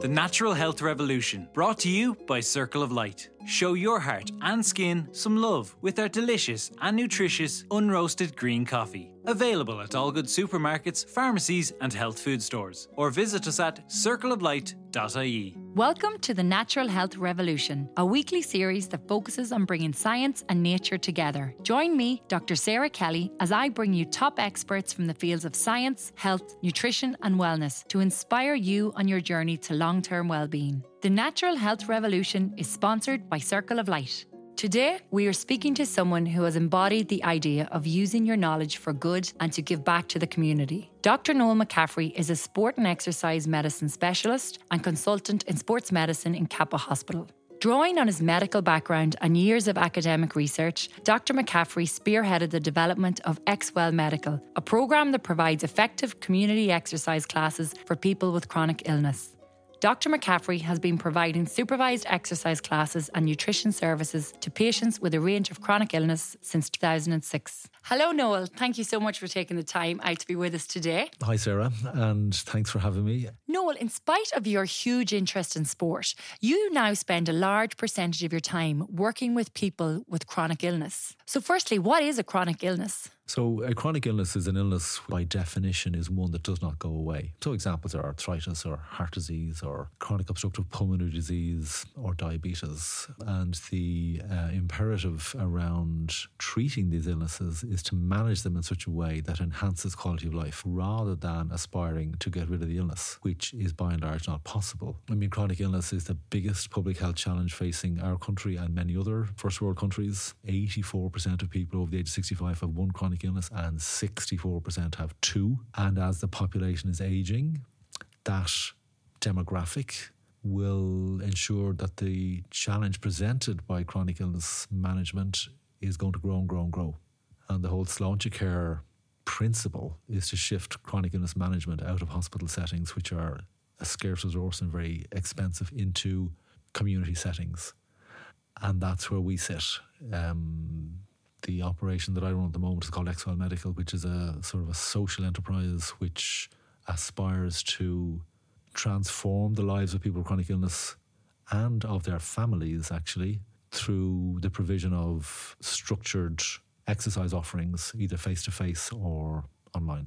The Natural Health Revolution, brought to you by Circle of Light. Show your heart and skin some love with our delicious and nutritious unroasted green coffee. Available at all good supermarkets, pharmacies, and health food stores. Or visit us at circleoflight.ie. Welcome to the Natural Health Revolution, a weekly series that focuses on bringing science and nature together. Join me, Dr. Sarah Kelly, as I bring you top experts from the fields of science, health, nutrition, and wellness to inspire you on your journey to long term well being. The Natural Health Revolution is sponsored by Circle of Light. Today, we are speaking to someone who has embodied the idea of using your knowledge for good and to give back to the community. Dr. Noel McCaffrey is a sport and exercise medicine specialist and consultant in sports medicine in Cappagh Hospital. Drawing on his medical background and years of academic research, Dr. McCaffrey spearheaded the development of Exwell Medical, a program that provides effective community exercise classes for people with chronic illness. Dr. McCaffrey has been providing supervised exercise classes and nutrition services to patients with a range of chronic illness since 2006. Hello, Noel. Thank you so much for taking the time out to be with us today. Hi, Sarah, and thanks for having me. Noel, in spite of your huge interest in sport, you now spend a large percentage of your time working with people with chronic illness. So, firstly, what is a chronic illness? So, a chronic illness is an illness by definition is one that does not go away. So, examples are arthritis or heart disease or chronic obstructive pulmonary disease or diabetes. And the uh, imperative around treating these illnesses is to manage them in such a way that enhances quality of life rather than aspiring to get rid of the illness, which is by and large not possible. I mean, chronic illness is the biggest public health challenge facing our country and many other first world countries. 84% of people over the age of 65 have one chronic illness and 64% have two. And as the population is aging, that demographic will ensure that the challenge presented by chronic illness management is going to grow and grow and grow. And the whole Sláintecare principle is to shift chronic illness management out of hospital settings, which are a scarce resource and very expensive, into community settings. And that's where we sit. Um, the operation that I run at the moment is called Exwell Medical, which is a sort of a social enterprise which aspires to transform the lives of people with chronic illness and of their families, actually, through the provision of structured exercise offerings, either face to face or online.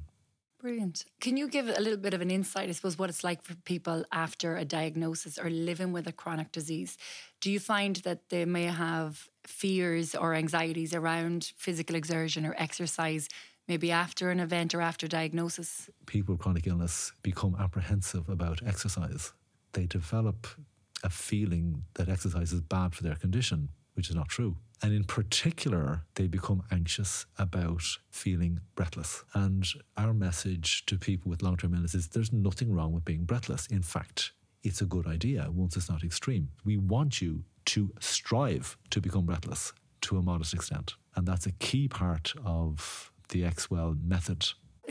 Brilliant. Can you give a little bit of an insight, I suppose, what it's like for people after a diagnosis or living with a chronic disease? Do you find that they may have fears or anxieties around physical exertion or exercise, maybe after an event or after diagnosis? People with chronic illness become apprehensive about exercise. They develop a feeling that exercise is bad for their condition, which is not true. And in particular, they become anxious about feeling breathless. And our message to people with long term illness is there's nothing wrong with being breathless. In fact, it's a good idea once it's not extreme. We want you to strive to become breathless to a modest extent. And that's a key part of the Exwell method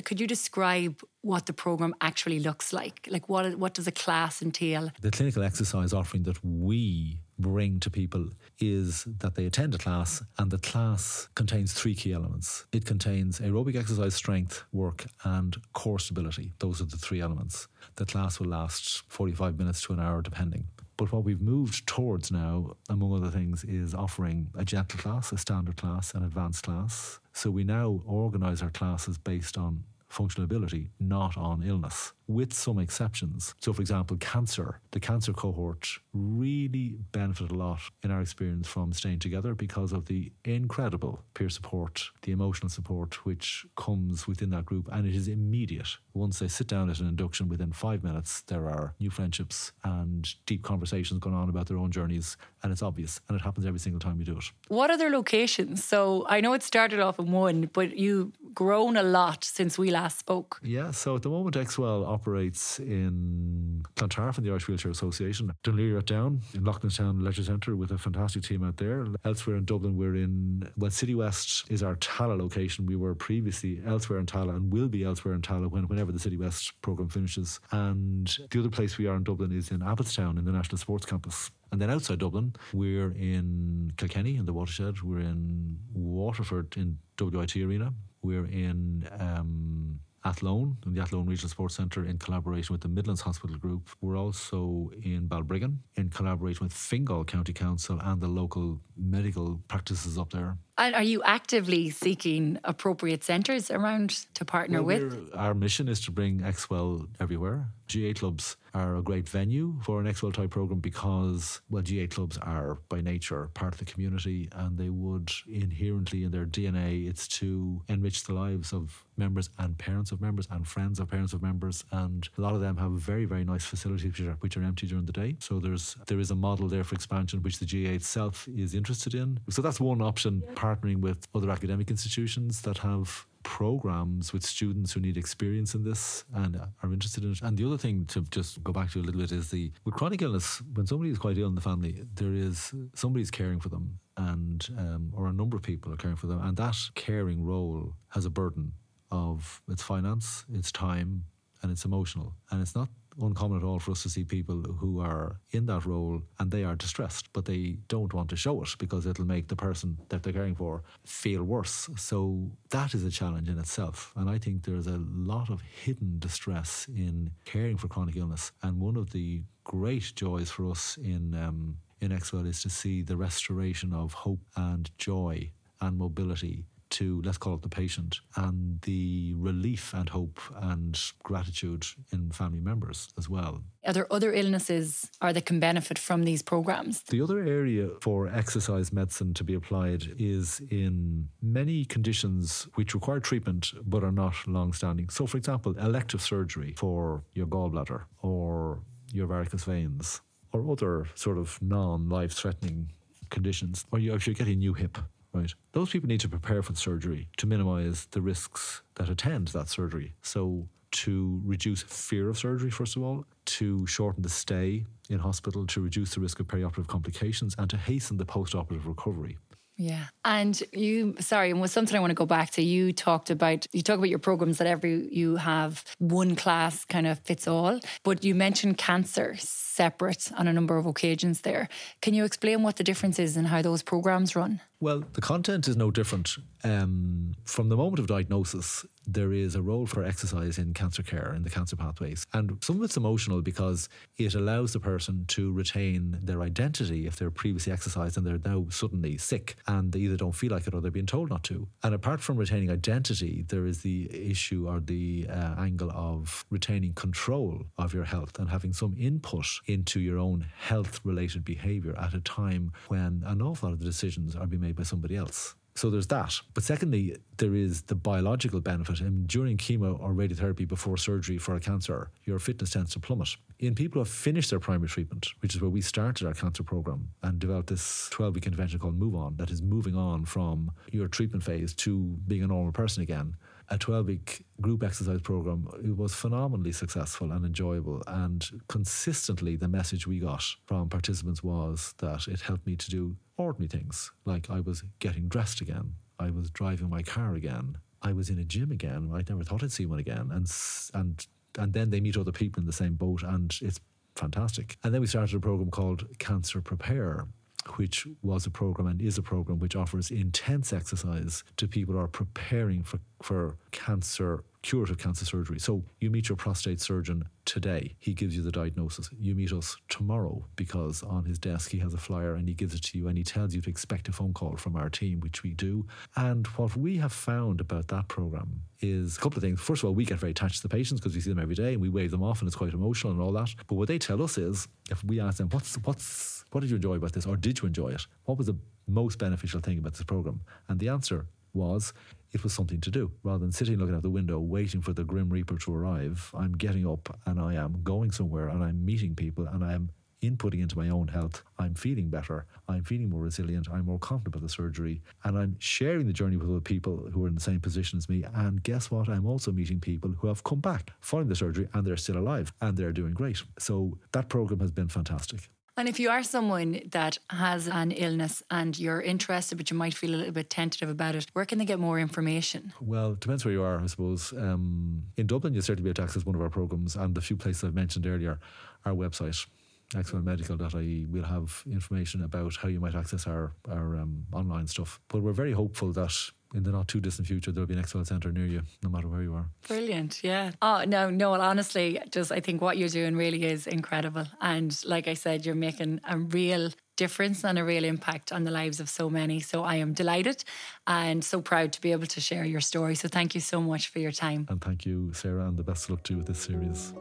Could you describe what the program actually looks like? Like what what does a class entail? The clinical exercise offering that we bring to people is that they attend a class and the class contains three key elements. It contains aerobic exercise strength work and core stability. Those are the three elements. The class will last 45 minutes to an hour depending. But what we've moved towards now, among other things, is offering a gentle class, a standard class, an advanced class. So we now organise our classes based on functional ability, not on illness with some exceptions. So, for example, cancer, the cancer cohort really benefited a lot in our experience from staying together because of the incredible peer support, the emotional support which comes within that group, and it is immediate. Once they sit down at an induction, within five minutes, there are new friendships and deep conversations going on about their own journeys, and it's obvious, and it happens every single time we do it. What other locations? So, I know it started off in one, but you've grown a lot since we last spoke. Yeah, so at the moment, Exwell operates in Clontarf in the Irish Wheelchair Association, Dún Laoghaire at Down in Loughlinstown Leisure Centre with a fantastic team out there. Elsewhere in Dublin, we're in, well, Citywest is our Tallaght location. We were previously elsewhere in Tallaght and will be elsewhere in Tallaght when, whenever the Citywest programme finishes. And the other place we are in Dublin is in Abbottstown in the National Sports Campus. And then outside Dublin, we're in Kilkenny in the Watershed. We're in Waterford in WIT Arena. We're in um, Athlone, in the Athlone Regional Sports Centre, in collaboration with the Midlands Hospital Group. We're also in Balbriggan, in collaboration with Fingal County Council and the local medical practices up there. And are you actively seeking appropriate centres around to partner well, with? Our mission is to bring Exwell everywhere. GAA clubs are a great venue for an Exwell type program because, well, GAA clubs are by nature part of the community and they would inherently in their DNA, it's to enrich the lives of members and parents of members and friends of parents of members. And a lot of them have very, very nice facilities which are, which are empty during the day. So there's there is a model there for expansion which the GAA itself is interested in. So that's one option. Partnering with other academic institutions that have programs with students who need experience in this and are interested in it. And the other thing to just go back to a little bit is the with chronic illness, when somebody is quite ill in the family, there is somebody's caring for them, and um, or a number of people are caring for them, and that caring role has a burden of its finance, its time, and it's emotional, and it's not uncommon at all for us to see people who are in that role and they are distressed, but they don't want to show it because it'll make the person that they're caring for feel worse. So that is a challenge in itself. And I think there's a lot of hidden distress in caring for chronic illness. And one of the great joys for us in um, in Exwell is to see the restoration of hope and joy and mobility to, let's call it the patient, and the relief and hope and gratitude in family members as well. Are there other illnesses or that can benefit from these programs? The other area for exercise medicine to be applied is in many conditions which require treatment but are not long standing. So, for example, elective surgery for your gallbladder or your varicose veins or other sort of non life threatening conditions, or you, if you're getting a new hip right? Those people need to prepare for the surgery to minimize the risks that attend that surgery. So, to reduce fear of surgery, first of all, to shorten the stay in hospital, to reduce the risk of perioperative complications, and to hasten the post operative recovery. Yeah. And you sorry, and was something I want to go back to. You talked about you talk about your programs that every you have one class kind of fits all, but you mentioned cancer separate on a number of occasions there. Can you explain what the difference is and how those programs run? Well, the content is no different. Um, from the moment of diagnosis, there is a role for exercise in cancer care in the cancer pathways. And some of it's emotional because it allows the person to retain their identity if they're previously exercised and they're now suddenly sick and they either don't feel like it or they're being told not to. And apart from retaining identity, there is the issue or the uh, angle of retaining control of your health and having some input into your own health related behavior at a time when an awful lot of the decisions are being made by somebody else. So there's that. But secondly, there is the biological benefit. Mean, during chemo or radiotherapy before surgery for a cancer, your fitness tends to plummet. In people who have finished their primary treatment, which is where we started our cancer program and developed this 12 week intervention called Move On, that is moving on from your treatment phase to being a normal person again a 12 week group exercise program. It was phenomenally successful and enjoyable. And consistently, the message we got from participants was that it helped me to do ordinary things. Like I was getting dressed again, I was driving my car again, I was in a gym again. I never thought I'd see one again, and and and then they meet other people in the same boat, and it's fantastic. And then we started a program called Cancer Prepare, which was a program and is a program which offers intense exercise to people who are preparing for, for cancer curative cancer surgery. So you meet your prostate surgeon today. He gives you the diagnosis. You meet us tomorrow because on his desk he has a flyer and he gives it to you and he tells you to expect a phone call from our team, which we do. And what we have found about that program is a couple of things. First of all, we get very attached to the patients because we see them every day and we wave them off and it's quite emotional and all that. But what they tell us is if we ask them, what's what's what did you enjoy about this or did you enjoy it? What was the most beneficial thing about this program? And the answer was it was something to do. Rather than sitting looking out the window waiting for the Grim Reaper to arrive, I'm getting up and I am going somewhere and I'm meeting people and I am inputting into my own health. I'm feeling better. I'm feeling more resilient. I'm more confident about the surgery. And I'm sharing the journey with other people who are in the same position as me. And guess what? I'm also meeting people who have come back following the surgery and they're still alive and they're doing great. So that program has been fantastic. And if you are someone that has an illness and you're interested, but you might feel a little bit tentative about it, where can they get more information? Well, it depends where you are, I suppose. Um, in Dublin, you'll certainly be able to access one of our programs, and the few places I've mentioned earlier, our website exwellmedical.ie we'll have information about how you might access our our um, online stuff. But we're very hopeful that in the not too distant future there'll be an Exwell centre near you, no matter where you are. Brilliant, yeah. Oh no, no. Well, honestly, just I think what you're doing really is incredible, and like I said, you're making a real difference and a real impact on the lives of so many. So I am delighted and so proud to be able to share your story. So thank you so much for your time. And thank you, Sarah, and the best of luck to you with this series.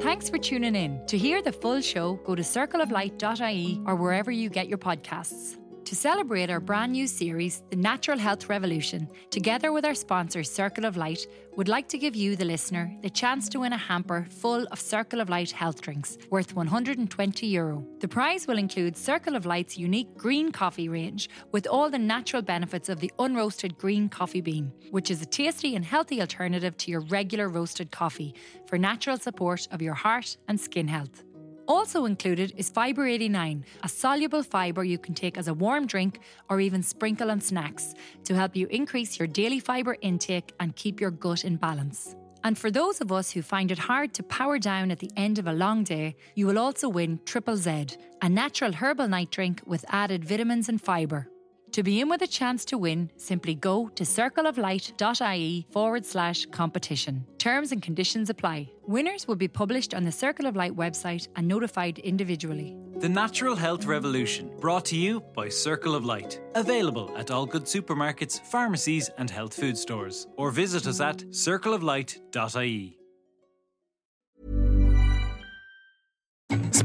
Thanks for tuning in. To hear the full show, go to circleoflight.ie or wherever you get your podcasts. To celebrate our brand new series, The Natural Health Revolution, together with our sponsor, Circle of Light, would like to give you, the listener, the chance to win a hamper full of Circle of Light health drinks worth €120. Euro. The prize will include Circle of Light's unique green coffee range with all the natural benefits of the unroasted green coffee bean, which is a tasty and healthy alternative to your regular roasted coffee for natural support of your heart and skin health. Also included is Fibre 89, a soluble fibre you can take as a warm drink or even sprinkle on snacks to help you increase your daily fibre intake and keep your gut in balance. And for those of us who find it hard to power down at the end of a long day, you will also win Triple Z, a natural herbal night drink with added vitamins and fibre. To be in with a chance to win, simply go to circleoflight.ie forward slash competition. Terms and conditions apply. Winners will be published on the Circle of Light website and notified individually. The Natural Health Revolution, brought to you by Circle of Light. Available at all good supermarkets, pharmacies, and health food stores. Or visit us at circleoflight.ie.